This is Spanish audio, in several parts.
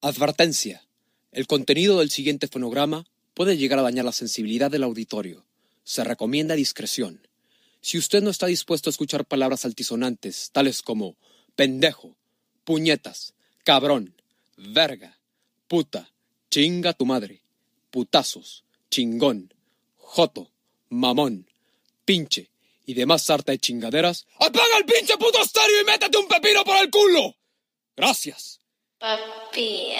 Advertencia. El contenido del siguiente fonograma puede llegar a dañar la sensibilidad del auditorio. Se recomienda discreción. Si usted no está dispuesto a escuchar palabras altisonantes, tales como pendejo, puñetas, cabrón, verga, puta, chinga tu madre, putazos, chingón, joto, mamón, pinche y demás sarta de chingaderas, ¡apaga el pinche puto estéreo y métete un pepino por el culo! Gracias. Papi.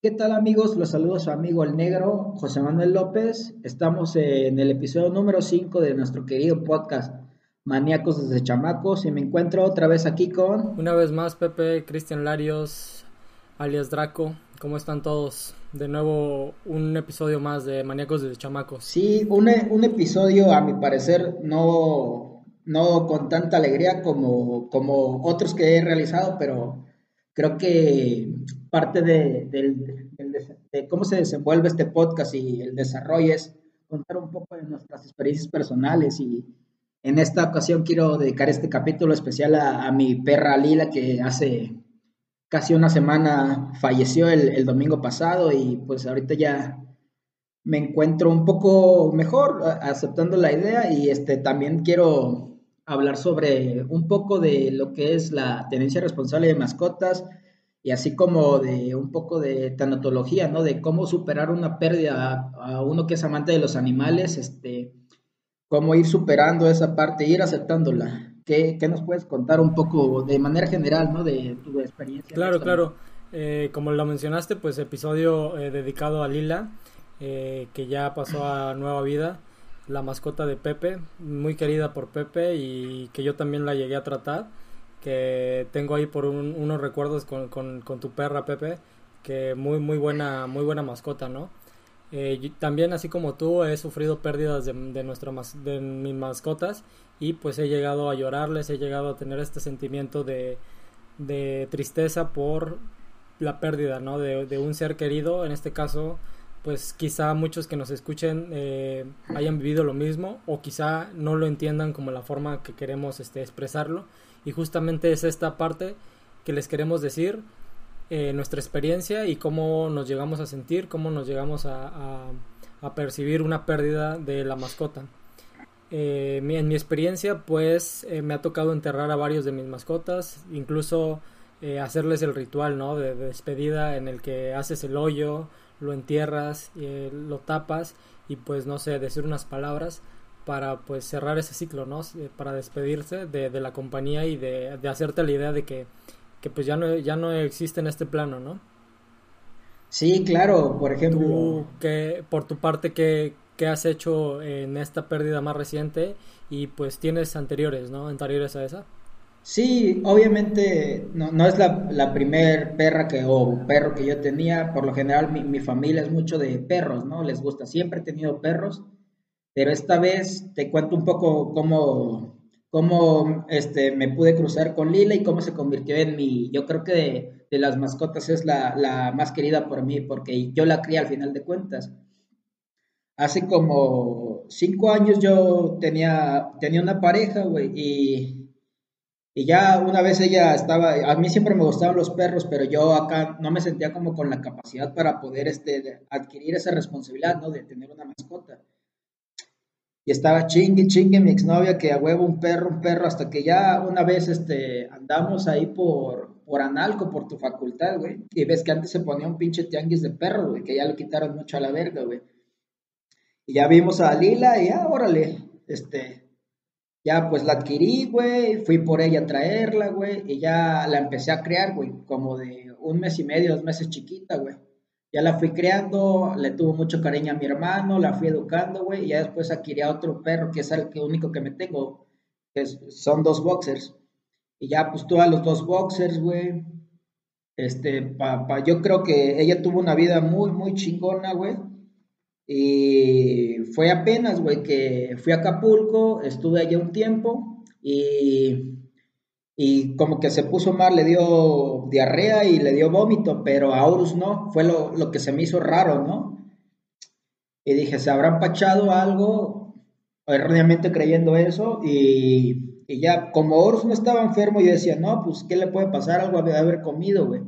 ¿Qué tal amigos? Los saludo a su amigo el negro, José Manuel López. Estamos en el episodio número 5 de nuestro querido podcast Maníacos desde Chamacos y me encuentro otra vez aquí con... Una vez más Pepe, Cristian Larios, alias Draco. ¿Cómo están todos? De nuevo un episodio más de Maníacos desde Chamacos. Sí, un, un episodio a mi parecer no, no con tanta alegría como, como otros que he realizado, pero creo que parte de, de, cómo se desenvuelve este podcast y el desarrollo es contar un poco de nuestras experiencias personales y en esta ocasión quiero dedicar este capítulo especial a, mi perra Lila que hace casi una semana falleció el, domingo pasado y pues ahorita ya me encuentro un poco mejor aceptando la idea y este también quiero hablar sobre un poco de lo que es la tenencia responsable de mascotas y así como de un poco de tanatología, ¿no? De cómo superar una pérdida a, uno que es amante de los animales, este, cómo ir superando esa parte, ir aceptándola. ¿Qué, qué nos puedes contar un poco de manera general, ¿no? De tu experiencia. Claro, claro. Eh, como lo mencionaste, pues episodio eh, dedicado a Lila, eh, que ya pasó a nueva vida la mascota de Pepe, muy querida por Pepe y que yo también la llegué a tratar, que tengo ahí por unos recuerdos con, con, tu perra Pepe, que muy muy buena muy buena mascota, ¿no? Eh, también así como tú he sufrido pérdidas de, de, nuestra de mis mascotas y pues he llegado a llorarles, he llegado a tener este sentimiento de, de tristeza por la pérdida, ¿no? De, de un ser querido, en este caso pues quizá muchos que nos escuchen eh, hayan vivido lo mismo o quizá no lo entiendan como la forma que queremos este, expresarlo y justamente es esta parte que les queremos decir eh, nuestra experiencia y cómo nos llegamos a sentir, cómo nos llegamos a, percibir una pérdida de la mascota. Eh, en mi experiencia pues me ha tocado enterrar a varios de mis mascotas, incluso hacerles el ritual ¿no? de despedida en el que haces el hoyo, lo entierras, eh, lo tapas y pues no sé, decir unas palabras para pues cerrar ese ciclo, ¿no? Eh, para despedirse de, la compañía y de, hacerte la idea de que, que, pues ya no, ya no existe en este plano, ¿no? Sí, claro, por ejemplo. ¿Tú, que, por tu parte, ¿qué, ¿qué has hecho en esta pérdida más reciente? Y pues tienes anteriores, ¿no? Anteriores a esa. Sí, obviamente no, no es la, la primer perra que, o perro que yo tenía. Por lo general mi, mi, familia es mucho de perros, ¿no? Les gusta. Siempre he tenido perros, pero esta vez te cuento un poco cómo, cómo este, me pude cruzar con Lila y cómo se convirtió en mi, yo creo que de, las mascotas es la, la, más querida por mí, porque yo la crié al final de cuentas. Hace como cinco años yo tenía, tenía una pareja, güey, y y ya una vez ella estaba, a mí siempre me gustaban los perros, pero yo acá no me sentía como con la capacidad para poder este, adquirir esa responsabilidad, ¿no? De tener una mascota. Y estaba chingue, chingue mi exnovia que a huevo un perro, un perro, hasta que ya una vez este, andamos ahí por, por Analco, por tu facultad, güey. Y ves que antes se ponía un pinche tianguis de perros, güey, que ya lo quitaron mucho a la verga, güey. Y ya vimos a Lila y ya, órale, este, ya pues la adquirí, güey, fui por ella a traerla, güey, y ya la empecé a crear, güey, como de un mes y medio, dos meses chiquita, güey. Ya la fui creando, le tuvo mucho cariño a mi hermano, la fui educando, güey, y ya después adquirí a otro perro, que es el único que me tengo, que son dos boxers. Y ya pues tuve a los dos boxers, güey. Este, pa, pa, yo creo que ella tuvo una vida muy, muy chingona, güey y fue apenas, güey, que fui a Acapulco, estuve allá un tiempo y, y como que se puso mal, le dio diarrea y le dio vómito, pero a Horus no, fue lo, lo que se me hizo raro, ¿no? Y dije, ¿se habrá empachado algo? erróneamente creyendo eso y, y, ya, como Horus no estaba enfermo, yo decía, no, pues, ¿qué le puede pasar? Algo de haber comido, güey.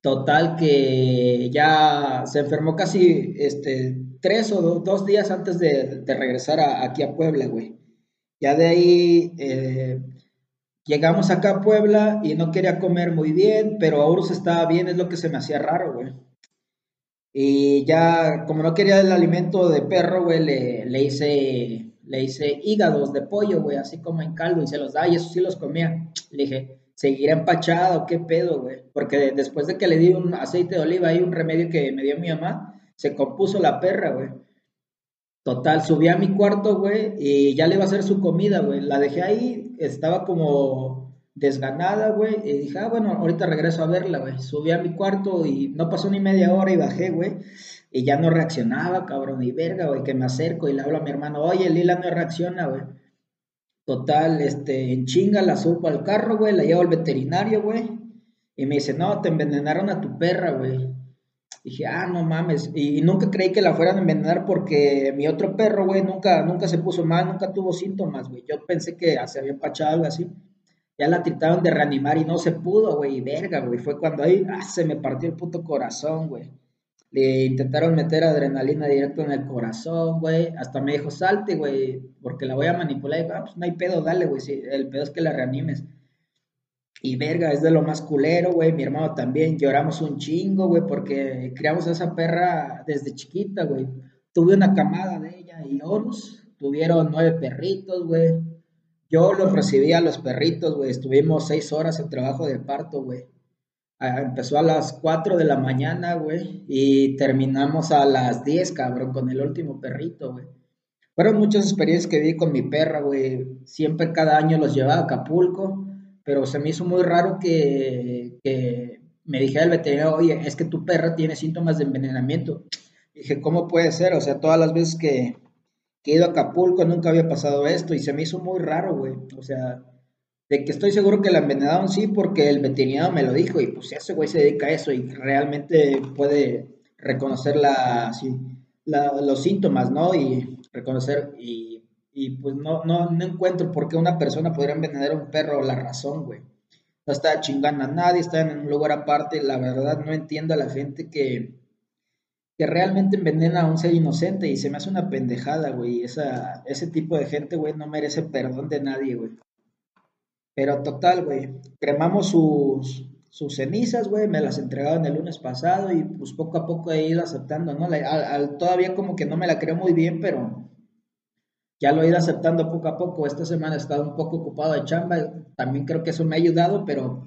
Total que ya se enfermó casi este, tres o dos días antes de, regresar aquí a Puebla, güey. Ya de ahí eh, llegamos acá a Puebla y no quería comer muy bien, pero Horus estaba bien, es lo que se me hacía raro, güey. Y ya, como no quería el alimento de perro, güey, le, le, hice, le hice hígados de pollo, güey, así como en caldo, y se los da, y eso sí los comía. Le dije, ¿seguirá empachado? ¿Qué pedo, güey? Porque después de que le di un aceite de oliva y un remedio que me dio mi mamá, se compuso la perra, güey. Total, subí a mi cuarto, güey, y ya le iba a hacer su comida, güey. La dejé ahí, estaba como desganada, güey. Y dije, ah, bueno, ahorita regreso a verla, güey. Subí a mi cuarto y no pasó ni media hora y bajé, güey. Y ya no reaccionaba, cabrón, ni verga, güey, que me acerco y le hablo a mi hermano, oye, Lila no reacciona, güey. Total, este, en chinga la subo al carro, güey, la llevo al veterinario, güey. Y me dice, no, te envenenaron a tu perra, güey. Dije, ah, no mames. Y, nunca creí que la fueran a envenenar porque mi otro perro, güey, nunca, nunca se puso mal, nunca tuvo síntomas, güey. Yo pensé que se había empachado algo así ya la trataron de reanimar y no se pudo, güey, y verga, güey, fue cuando ahí ah, se me partió el puto corazón, güey. Le intentaron meter adrenalina directo en el corazón, güey, hasta me dijo, salte, güey, porque la voy a manipular, y, ah, pues no hay pedo, dale, güey, sí, el pedo es que la reanimes. Y verga, es de lo más culero, güey, mi hermano también, lloramos un chingo, güey, porque criamos a esa perra desde chiquita, güey. Tuve una camada de ella y Horus, tuvieron nueve perritos, güey yo los recibí a los perritos, güey. Estuvimos seis horas en trabajo de parto, güey. Ah, empezó a las cuatro de la mañana, güey. Y terminamos a las diez, cabrón, con el último perrito, güey. Fueron muchas experiencias que vi con mi perra, güey. Siempre cada año los llevaba a Acapulco. Pero se me hizo muy raro que, que me dijera el veterinario, oye, es que tu perra tiene síntomas de envenenamiento. dije, ¿cómo puede ser? O sea, todas las veces que, he ido a Acapulco, nunca había pasado esto y se me hizo muy raro, güey. O sea, de que estoy seguro que la envenenaron, sí, porque el veterinario me lo dijo y pues ese güey se dedica a eso y realmente puede reconocer la, los síntomas, ¿no? Y reconocer y, pues no, no, no encuentro por qué una persona podría envenenar a un perro la razón, güey. No está chingando a nadie, está en un lugar aparte, la verdad no entiendo a la gente que que realmente envenena a un ser inocente y se me hace una pendejada, güey. Esa, ese tipo de gente, güey, no merece perdón de nadie, güey. Pero total, güey, cremamos sus, sus cenizas, güey, me las entregaron el lunes pasado y pues poco a poco he ido aceptando, ¿no? todavía como que no me la creo muy bien, pero ya lo he ido aceptando poco a poco. Esta semana he estado un poco ocupado de chamba, también creo que eso me ha ayudado, pero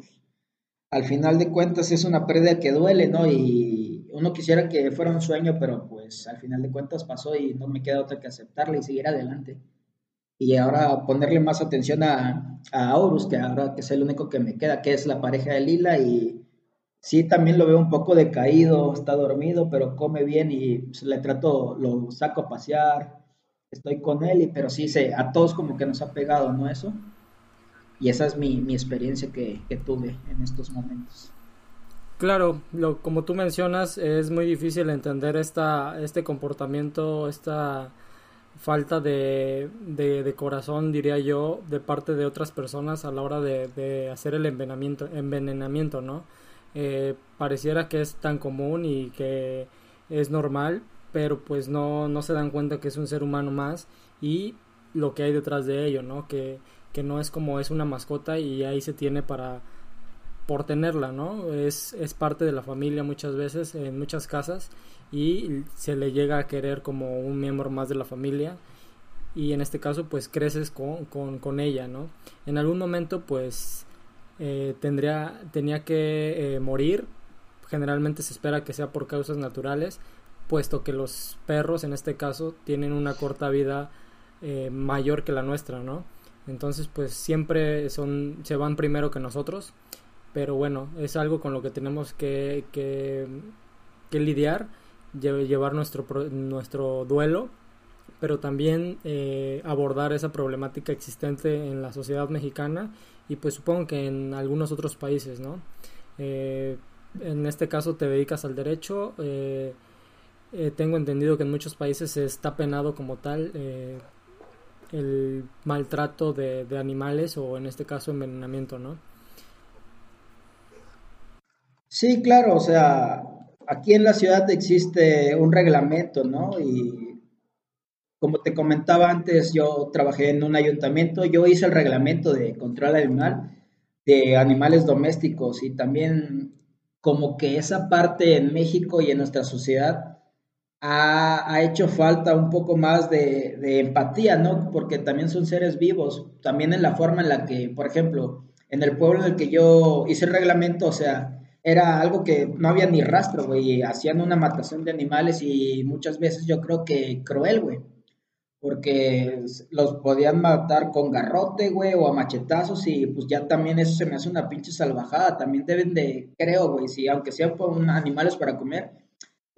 al final de cuentas es una pérdida que duele, ¿no? Y uno quisiera que fuera un sueño, pero pues al final de cuentas pasó y no me queda otra que aceptarla y seguir adelante. Y ahora ponerle más atención a, Aurus, que ahora que es el único que me queda, que es la pareja de Lila y sí también lo veo un poco decaído, está dormido, pero come bien y pues, le trato, lo saco a pasear, estoy con él, y, pero sí, se, a todos como que nos ha pegado, ¿no? Eso. Y esa es mi, mi experiencia que, que tuve en estos momentos. Claro, lo, como tú mencionas, es muy difícil entender esta, este comportamiento, esta falta de, de, corazón, diría yo, de parte de otras personas a la hora de, de hacer el envenenamiento, envenenamiento ¿no? Eh, pareciera que es tan común y que es normal, pero pues no, no se dan cuenta que es un ser humano más y lo que hay detrás de ello, ¿no? Que, que no es como es una mascota y ahí se tiene para por tenerla, ¿no? Es, es parte de la familia muchas veces, en muchas casas, y se le llega a querer como un miembro más de la familia y en este caso pues creces con, con, ella, ¿no? En algún momento pues eh, tendría, tenía que eh, morir, generalmente se espera que sea por causas naturales, puesto que los perros en este caso tienen una corta vida eh, mayor que la nuestra, ¿no? Entonces pues siempre son, se van primero que nosotros pero bueno, es algo con lo que tenemos que, que, lidiar, llevar nuestro, nuestro duelo, pero también eh, abordar esa problemática existente en la sociedad mexicana y pues supongo que en algunos otros países, ¿no? Eh, en este caso te dedicas al derecho, eh, tengo entendido que en muchos países se está penado como tal eh, el maltrato de, de, animales o en este caso envenenamiento, ¿no? Sí, claro, o sea, aquí en la ciudad existe un reglamento, ¿no? Y como te comentaba antes, yo trabajé en un ayuntamiento, yo hice el reglamento de control animal de animales domésticos y también como que esa parte en México y en nuestra sociedad ha, hecho falta un poco más de, de, empatía, ¿no? Porque también son seres vivos, también en la forma en la que, por ejemplo, en el pueblo en el que yo hice el reglamento, o sea, era algo que no había ni rastro, güey, hacían una matación de animales y muchas veces yo creo que cruel, güey porque los podían matar con garrote, güey, o a machetazos, y pues ya también eso se me hace una pinche salvajada. También deben de, creo, güey, si aunque sean animales para comer,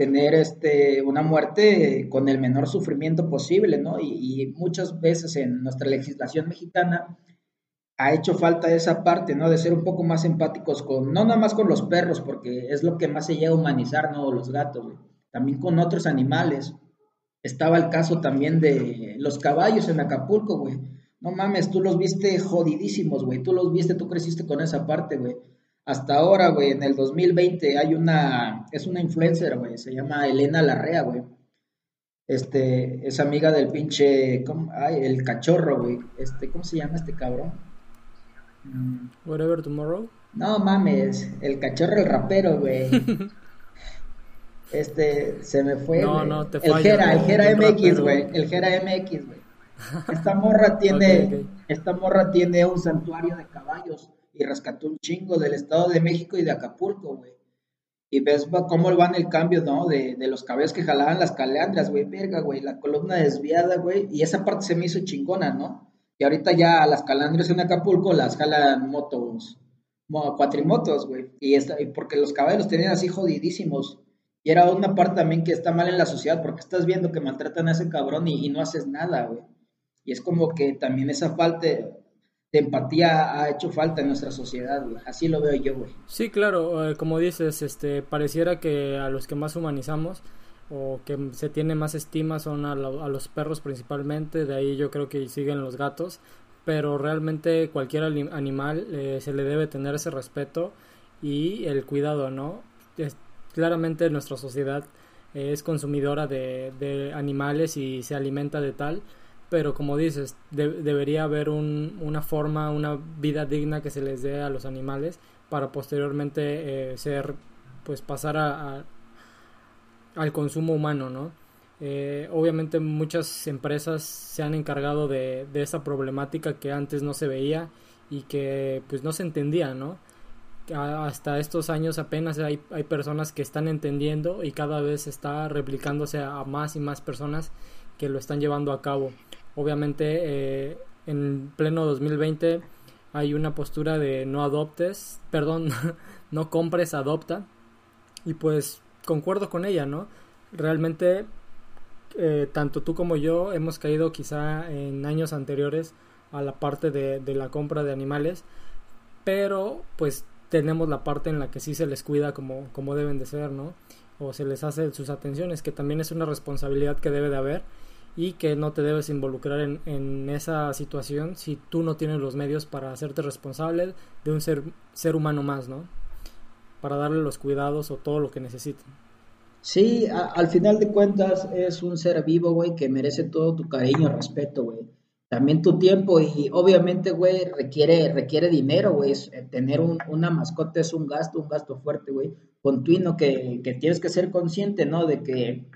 tener este, una muerte con el menor sufrimiento posible, ¿no? Y, muchas veces en nuestra legislación mexicana ha hecho falta esa parte, ¿no? De ser un poco más empáticos con, no nada más con los perros, porque es lo que más se llega a humanizar, ¿no? Los gatos, güey. También con otros animales estaba el caso también de los caballos en Acapulco, güey. No mames, tú los viste jodidísimos, güey. Tú los viste, tú creciste con esa parte, güey. Hasta ahora, güey, en el 2020 hay una, es una influencer, güey, se llama Elena Larrea, güey. Este, es amiga del pinche, ¿cómo? Ay, el cachorro, güey. Este, ¿cómo se llama este cabrón? Mm. Whatever Tomorrow. No mames, el cachorro, el rapero, güey. Este, se me fue. No, no, te El Gera, el Gera MX, güey. El Gera MX, güey. Esta morra tiene, esta morra tiene un santuario de caballos y rescató un chingo del Estado de México y de Acapulco, güey. Y ves cómo van el cambio, ¿no? De, de los caballos que jalaban las calandras, güey, verga, güey, la columna desviada, güey. Y esa parte se me hizo chingona, ¿no? Y ahorita ya las calandras en Acapulco las jalan motos, cuatrimotos, güey. Y, y porque los caballos los tenían así jodidísimos. Y era una parte también que está mal en la sociedad porque estás viendo que maltratan a ese cabrón y, no haces nada, güey. Y es como que también esa falta de, empatía ha hecho falta en nuestra sociedad. Así lo veo yo, güey. Sí, claro, eh, como dices, este, pareciera que a los que más humanizamos o que se tiene más estima son a, los perros principalmente, de ahí yo creo que siguen los gatos, pero realmente cualquier animal eh, se le debe tener ese respeto y el cuidado, ¿no? claramente nuestra sociedad es consumidora de, animales y se alimenta de tal, pero como dices, debería haber una forma, una vida digna que se les dé a los animales para posteriormente eh, ser, pues pasar a, al consumo humano, ¿no? Eh, obviamente muchas empresas se han encargado de, de esa problemática que antes no se veía y que pues no se entendía, ¿no? hasta estos años apenas hay, hay, personas que están entendiendo y cada vez está replicándose a más y más personas que lo están llevando a cabo. Obviamente eh, en pleno 2020 hay una postura de no adoptes, perdón, no compres, adopta. Y pues concuerdo con ella, ¿no? Realmente eh, tanto tú como yo hemos caído quizá en años anteriores a la parte de, de la compra de animales, pero pues tenemos la parte en la que sí se les cuida como, como deben de ser, ¿no? O se les hace sus atenciones, que también es una responsabilidad que debe de haber y que no te debes involucrar en, en esa situación si tú no tienes los medios para hacerte responsable de un ser, ser humano más, ¿no? Para darle los cuidados o todo lo que necesiten. Sí, al final de cuentas es un ser vivo, güey, que merece todo tu cariño respeto, güey también tu tiempo y obviamente, güey, requiere, requiere dinero, güey. Eh, tener un, una mascota es un gasto, un gasto fuerte, güey. Continuo que, que tienes que ser consciente, ¿no? De que,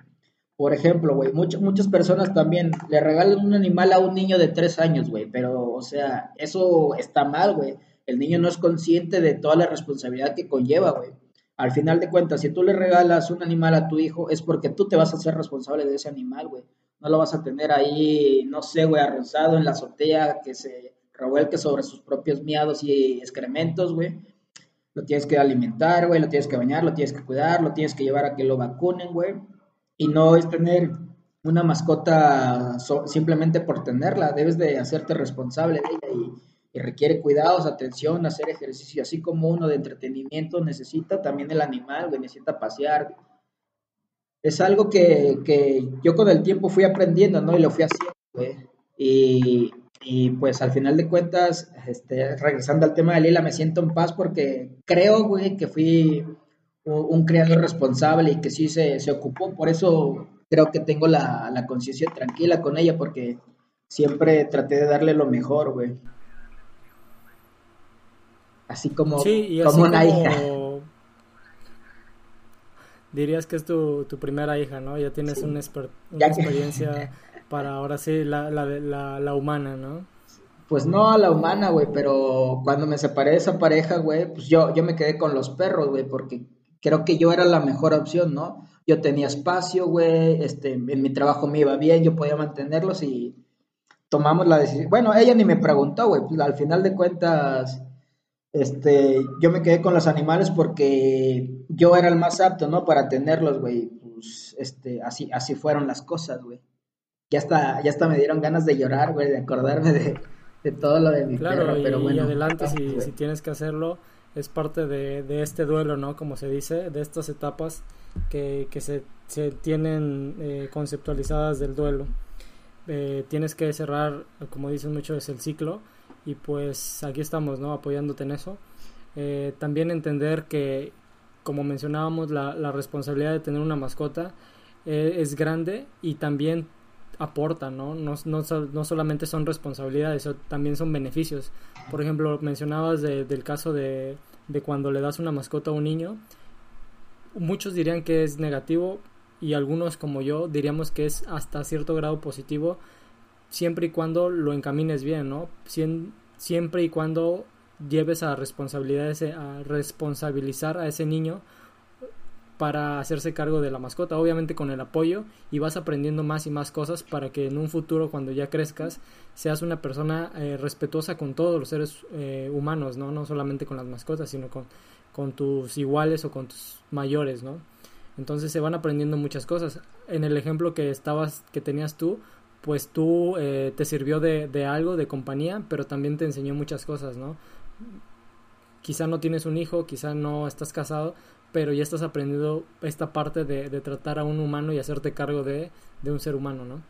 por ejemplo, güey, muchas muchas personas también le regalan un animal a un niño de tres años, güey. Pero, o sea, eso está mal, güey. El niño no es consciente de toda la responsabilidad que conlleva, güey. Al final de cuentas, si tú le regalas un animal a tu hijo, es porque tú te vas a ser responsable de ese animal, güey no lo vas a tener ahí, no sé, güey, arrozado en la azotea, que se revuelque sobre sus propios miados y excrementos, güey. Lo tienes que alimentar, güey, lo tienes que bañar, lo tienes que cuidar, lo tienes que llevar a que lo vacunen, güey. Y no es tener una mascota simplemente por tenerla, debes de hacerte responsable de ella y, y, requiere cuidados, atención, hacer ejercicio, así como uno de entretenimiento necesita, también el animal, güey, necesita pasear, es algo que, que, yo con el tiempo fui aprendiendo, ¿no? Y lo fui haciendo, güey. Y, y, pues al final de cuentas, este, regresando al tema de Lila, me siento en paz porque creo, güey, que fui un, creador responsable y que sí se, se, ocupó. Por eso creo que tengo la, la conciencia tranquila con ella porque siempre traté de darle lo mejor, güey. Así como, sí, como una hija dirías que es tu, tu primera hija, ¿no? Ya tienes una, experiencia para ahora sí la, la, la, la, humana, ¿no? Pues no a la humana, güey, pero cuando me separé de esa pareja, güey, pues yo, yo me quedé con los perros, güey, porque creo que yo era la mejor opción, ¿no? Yo tenía espacio, güey, este, en mi trabajo me iba bien, yo podía mantenerlos y tomamos la decisión. Bueno, ella ni me preguntó, güey, pues al final de cuentas este, yo me quedé con los animales porque yo era el más apto, ¿no? Para tenerlos, güey. Pues, este, así, así fueron las cosas, güey. Ya hasta, ya hasta me dieron ganas de llorar, güey, de acordarme de, de todo lo de mi claro, perro, pero bueno. Y adelante si, si, tienes que hacerlo, es parte de, de, este duelo, ¿no? Como se dice, de estas etapas que, que se, se tienen eh, conceptualizadas del duelo. Eh, tienes que cerrar, como dicen muchos, el ciclo y pues aquí estamos, ¿no? Apoyándote en eso. Eh, también entender que, como mencionábamos, la, la responsabilidad de tener una mascota eh, es grande y también aporta, ¿no? No, no, no solamente son responsabilidades, también son beneficios. Por ejemplo, mencionabas del caso de, de cuando le das una mascota a un niño. Muchos dirían que es negativo y algunos como yo diríamos que es hasta cierto grado positivo siempre y cuando lo encamines bien, ¿no? siempre y cuando lleves a responsabilidades a responsabilizar a ese niño para hacerse cargo de la mascota, obviamente con el apoyo y vas aprendiendo más y más cosas para que en un futuro cuando ya crezcas seas una persona eh, respetuosa con todos los seres eh, humanos, ¿no? no solamente con las mascotas, sino con, con tus iguales o con tus mayores, ¿no? Entonces se van aprendiendo muchas cosas. En el ejemplo que estabas, que tenías tú, pues tú eh, te sirvió de, de, algo, de compañía, pero también te enseñó muchas cosas, ¿no? Quizá no tienes un hijo, quizá no estás casado, pero ya estás aprendiendo esta parte de, de tratar a un humano y hacerte cargo de, de, un ser humano, ¿no?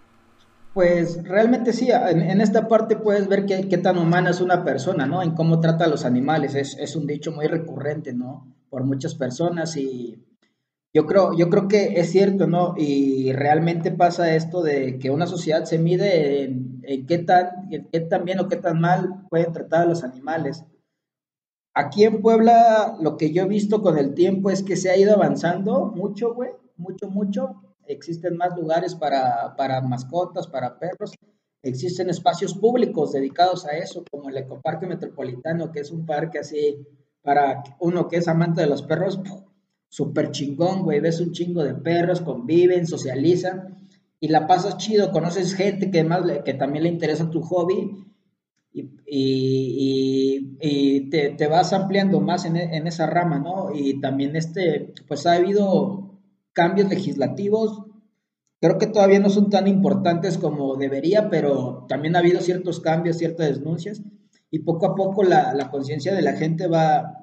Pues realmente sí, en, en esta parte puedes ver qué, tan humana es una persona, ¿no? En cómo trata a los animales, es, es un dicho muy recurrente, ¿no? Por muchas personas y yo creo, yo creo que es cierto, ¿no? Y realmente pasa esto de que una sociedad se mide en, qué, tan, qué tan bien o qué tan mal pueden tratar a los animales. Aquí en Puebla, lo que yo he visto con el tiempo es que se ha ido avanzando mucho, güey, mucho, mucho. Existen más lugares para, para mascotas, para perros. Existen espacios públicos dedicados a eso, como el Ecoparque Metropolitano, que es un parque así para uno que es amante de los perros, súper chingón, güey, ves un chingo de perros, conviven, socializan y la pasas chido, conoces gente que, más, que también le interesa tu hobby y, y, y te, te, vas ampliando más en, en, esa rama, ¿no? Y también este, pues ha habido cambios legislativos, creo que todavía no son tan importantes como debería, pero también ha habido ciertos cambios, ciertas denuncias y poco a poco la, la conciencia de la gente va,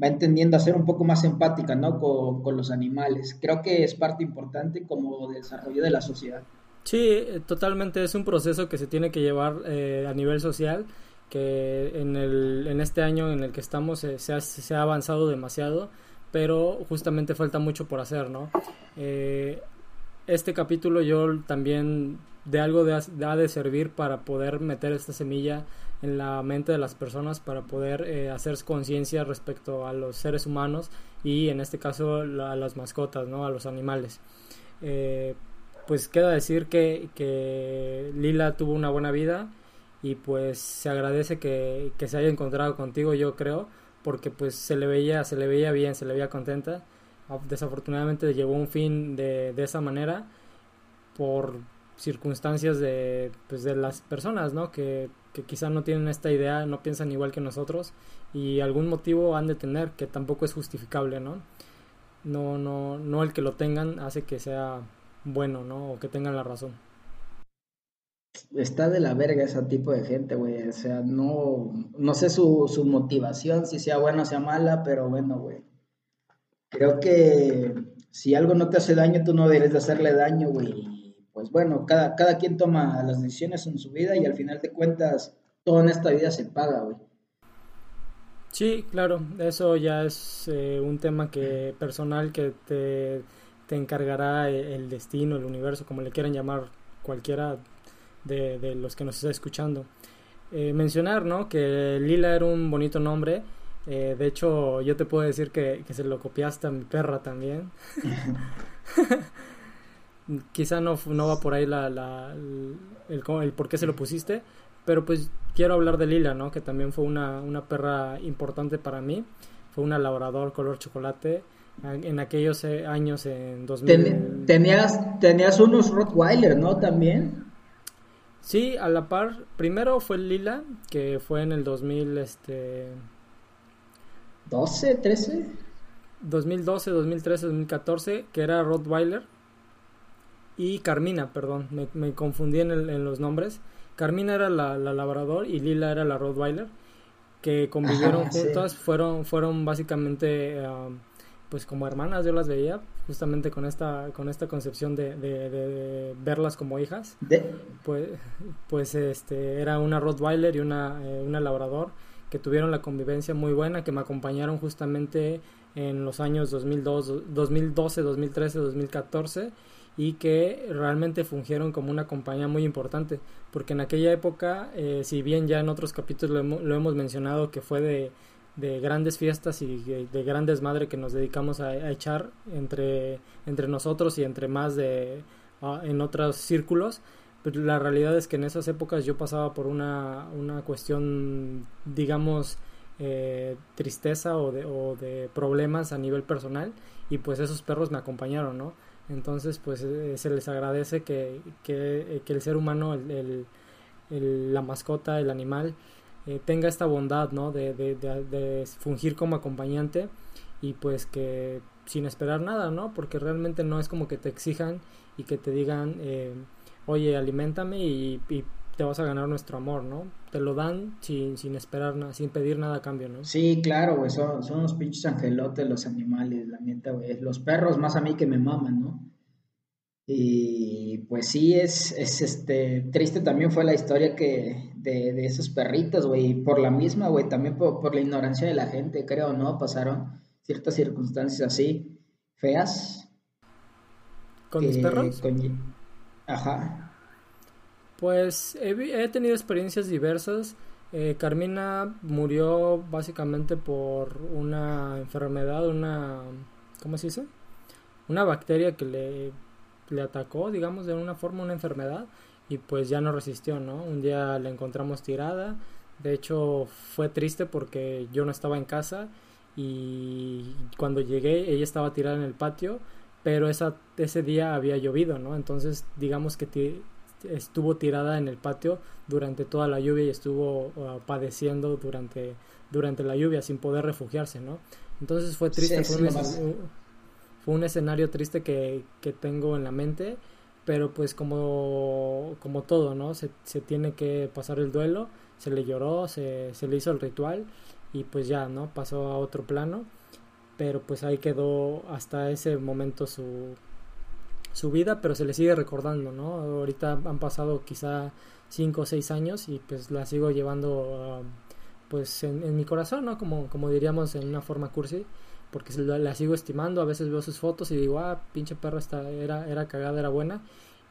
va entendiendo a ser un poco más empática, ¿no? Con, con, los animales. Creo que es parte importante como desarrollo de la sociedad. Sí, eh, totalmente es un proceso que se tiene que llevar eh, a nivel social, que en, el, en este año en el que estamos eh, se, ha, avanzado demasiado, pero justamente falta mucho por hacer, ¿no? Eh, este capítulo yo también de algo de, ha de servir para poder meter esta semilla en la mente de las personas para poder hacer conciencia respecto a los seres humanos y en este caso a las mascotas, ¿no? a los animales. Pues queda decir que, que, Lila tuvo una buena vida y pues se agradece que, que, se haya encontrado contigo yo creo porque pues se le veía se le veía bien se le veía contenta desafortunadamente llegó un fin de, de esa manera por circunstancias de, pues, de las personas, ¿no? Que, que quizá no tienen esta idea, no piensan igual que nosotros y algún motivo han de tener que tampoco es justificable, ¿no? No, no, no el que lo tengan hace que sea bueno, ¿no? O que tengan la razón. Está de la verga ese tipo de gente, güey. O sea, no, no sé su, su motivación, si sea buena o sea mala, pero bueno, güey. Creo que si algo no te hace daño, tú no deberías de hacerle daño, güey. Pues bueno, cada, cada quien toma las decisiones en su vida y al final de cuentas, todo en esta vida se paga, güey. Sí, claro, eso ya es eh, un tema que personal que te, te encargará e, el destino, el universo, como le quieran llamar cualquiera de, de los que nos está escuchando. Eh, mencionar, ¿no? Que Lila era un bonito nombre. Eh, de hecho, yo te puedo decir que, que, se lo copiaste a mi perra también. Quizá no, no va por ahí la, la, el, el, por qué se lo pusiste, pero pues quiero hablar de Lila, ¿no? Que también fue una, una perra importante para mí. Fue una labrador color chocolate en aquellos eh, años en 2000. Tenías, tenías unos Rottweiler, ¿no? También. Sí, a la par. Primero fue Lila, que fue en el 2000, este... 12, 13. 2012, 2013, 2014, que era Rottweiler. Y Carmina, perdón, me, me confundí en, el, en, los nombres. Carmina era la, la, labrador y Lila era la Rottweiler, que convivieron Ajá, juntas, sí. fueron, fueron básicamente... Uh, pues como hermanas yo las veía justamente con esta con esta concepción de, de, de verlas como hijas ¿De? pues pues este era una Rottweiler y una eh, una labrador que tuvieron la convivencia muy buena que me acompañaron justamente en los años 2002 2012 2013 2014 y que realmente fungieron como una compañía muy importante porque en aquella época eh, si bien ya en otros capítulos lo, lo hemos mencionado que fue de de grandes fiestas y de, de gran que nos dedicamos a, echar entre, entre nosotros y entre más de en otros círculos pero la realidad es que en esas épocas yo pasaba por una, una cuestión digamos eh, tristeza o de, o de problemas a nivel personal y pues esos perros me acompañaron no entonces pues eh, se les agradece que, que, que el ser humano el, el, el, la mascota el animal eh, tenga esta bondad, ¿no? De, de, de, fungir como acompañante y pues que sin esperar nada, ¿no? Porque realmente no es como que te exijan y que te digan, eh, oye, alimentame y, y, te vas a ganar nuestro amor, ¿no? Te lo dan sin, sin esperar nada, sin pedir nada a cambio, ¿no? Sí, claro, güey, son, son unos pinches angelotes los animales, la neta, güey. Los perros más a mí que me maman, ¿no? Y pues sí, es, es este, triste también fue la historia que de, de esos perritos, güey, por la misma, güey, también por, por, la ignorancia de la gente, creo, ¿no? Pasaron ciertas circunstancias así, feas. ¿Con mis perros? Con... Ajá. Pues he, he, tenido experiencias diversas. Eh, Carmina murió básicamente por una enfermedad, una... ¿Cómo se dice? Una bacteria que le le atacó, digamos, de una forma una enfermedad y pues ya no resistió, ¿no? Un día la encontramos tirada, de hecho fue triste porque yo no estaba en casa y cuando llegué ella estaba tirada en el patio, pero esa, ese día había llovido, ¿no? Entonces digamos que estuvo tirada en el patio durante toda la lluvia y estuvo uh, padeciendo durante, durante la lluvia sin poder refugiarse, ¿no? Entonces fue triste, sí, fue un, fue un escenario triste que, que tengo en la mente, pero pues como, como todo, ¿no? Se, se, tiene que pasar el duelo, se le lloró, se, se le hizo el ritual y pues ya, ¿no? Pasó a otro plano, pero pues ahí quedó hasta ese momento su, su vida, pero se le sigue recordando, ¿no? Ahorita han pasado quizá cinco o seis años y pues la sigo llevando uh, pues en, en, mi corazón, ¿no? Como, como diríamos en una forma cursi porque la, sigo estimando, a veces veo sus fotos y digo, ah, pinche perra esta, era, era cagada, era buena.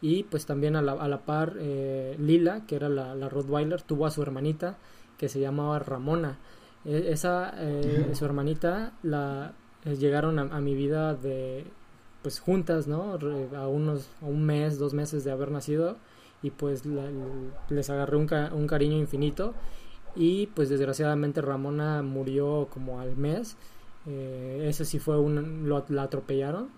Y pues también a la, a la par, eh, Lila, que era la, la Rottweiler, tuvo a su hermanita que se llamaba Ramona. E, esa, eh, su hermanita, la eh, llegaron a, a, mi vida de, pues juntas, ¿no? A unos, a un mes, dos meses de haber nacido y pues la, les agarré un, ca un cariño infinito y pues desgraciadamente Ramona murió como al mes eh, ese sí fue un. Lo, la atropellaron.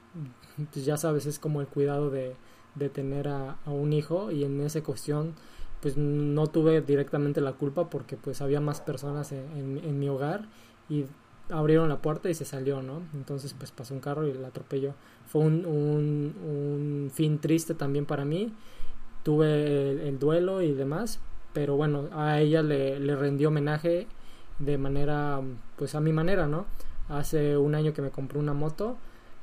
Pues ya sabes, es como el cuidado de, de tener a, un hijo. Y en esa cuestión, pues no tuve directamente la culpa porque pues había más personas en, mi hogar. Y abrieron la puerta y se salió, ¿no? Entonces pues pasó un carro y la atropelló. Fue un, un, un fin triste también para mí. Tuve el, el, duelo y demás. Pero bueno, a ella le, le rendió homenaje de manera, pues a mi manera, ¿no? Hace un año que me compré una moto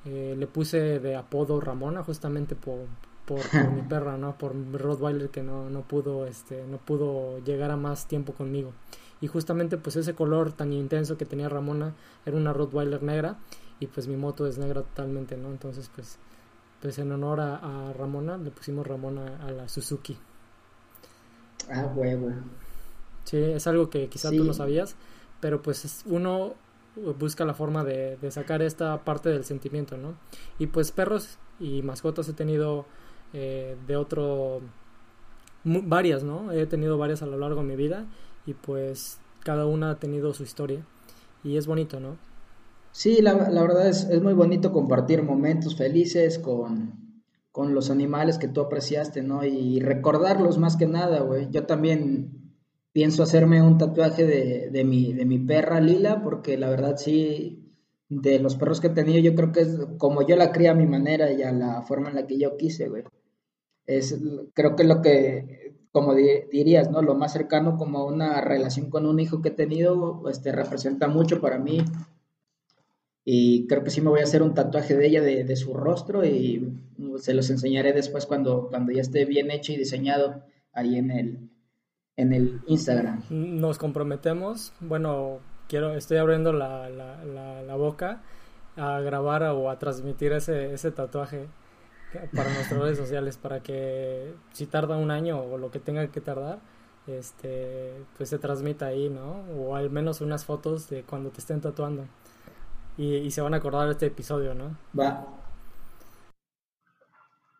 Eh, le puse de apodo Ramona justamente por, por, mi perra, ¿no? Por Rottweiler que no, no, pudo, este, no pudo llegar a más tiempo conmigo. Y justamente pues ese color tan intenso que tenía Ramona era una Rottweiler negra y pues mi moto es negra totalmente, ¿no? Entonces pues, pues en honor a, Ramona le pusimos Ramona a la Suzuki. Ah, huevo. Sí, es algo que quizás tú no sabías, pero pues uno busca la forma de, sacar esta parte del sentimiento, ¿no? Y pues perros y mascotas he tenido eh, de otro, varias, ¿no? He tenido varias a lo largo de mi vida y pues cada una ha tenido su historia y es bonito, ¿no? Sí, la, verdad es, muy bonito compartir momentos felices con, con los animales que tú apreciaste, ¿no? Y recordarlos más que nada, güey. Yo también pienso hacerme un tatuaje de, de, mi, de mi perra Lila, porque la verdad sí, de los perros que he tenido, yo creo que es como yo la cría a mi manera y a la forma en la que yo quise, güey. Es, creo que lo que, como dirías, ¿no? Lo más cercano como una relación con un hijo que he tenido, este, representa mucho para mí. Y creo que sí me voy a hacer un tatuaje de ella, de, de su rostro, y se los enseñaré después cuando, cuando ya esté bien hecho y diseñado ahí en el, en el Instagram. Nos comprometemos, bueno, quiero, estoy abriendo la, la, la, boca a grabar o a transmitir ese, ese tatuaje para nuestras redes sociales para que si tarda un año o lo que tenga que tardar este pues se transmita ahí no o al menos unas fotos de cuando te estén tatuando. Y, y se van a acordar de este episodio no va.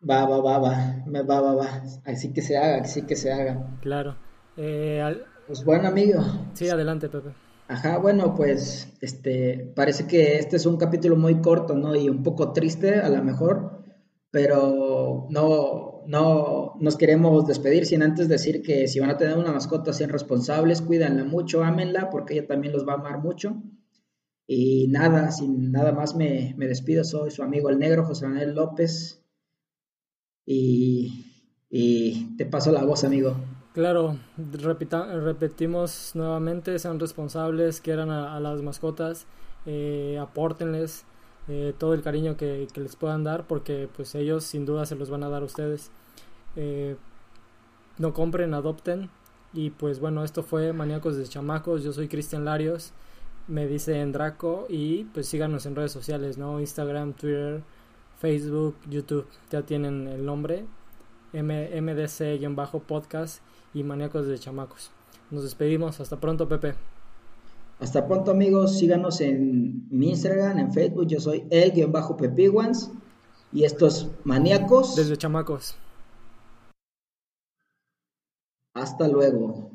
Va va va va. Va va va. Así que se haga así que se haga. Claro eh, pues bueno, amigo. Sí, adelante, Pepe. Ajá, bueno, pues este parece que este es un capítulo muy corto, ¿no? Y un poco triste a lo mejor, pero no, no nos queremos despedir sin antes decir que si van a tener una mascota, sean responsables, cuídanla mucho, ámenla, porque ella también los va a amar mucho. Y nada, sin nada más me, me despido, soy su amigo el negro, José Manuel López. Y, y te paso la voz, amigo. Claro, repetimos nuevamente, sean responsables, quieran a, las mascotas, eh, apórtenles eh, todo el cariño que, les puedan dar, porque pues ellos sin duda se los van a dar a ustedes. Eh, no compren, adopten. Y pues bueno, esto fue Maníacos de Chamacos, yo soy Cristian Larios, me dice Draco y pues síganos en redes sociales, ¿no? Instagram, Twitter, Facebook, YouTube, ya tienen el nombre, MDC-podcast y maníacos de chamacos. Nos despedimos. Hasta pronto, Pepe. Hasta pronto, amigos. Síganos en mi Instagram, en Facebook. Yo soy el-pepiguans. Y estos maníacos. Desde chamacos. Hasta luego.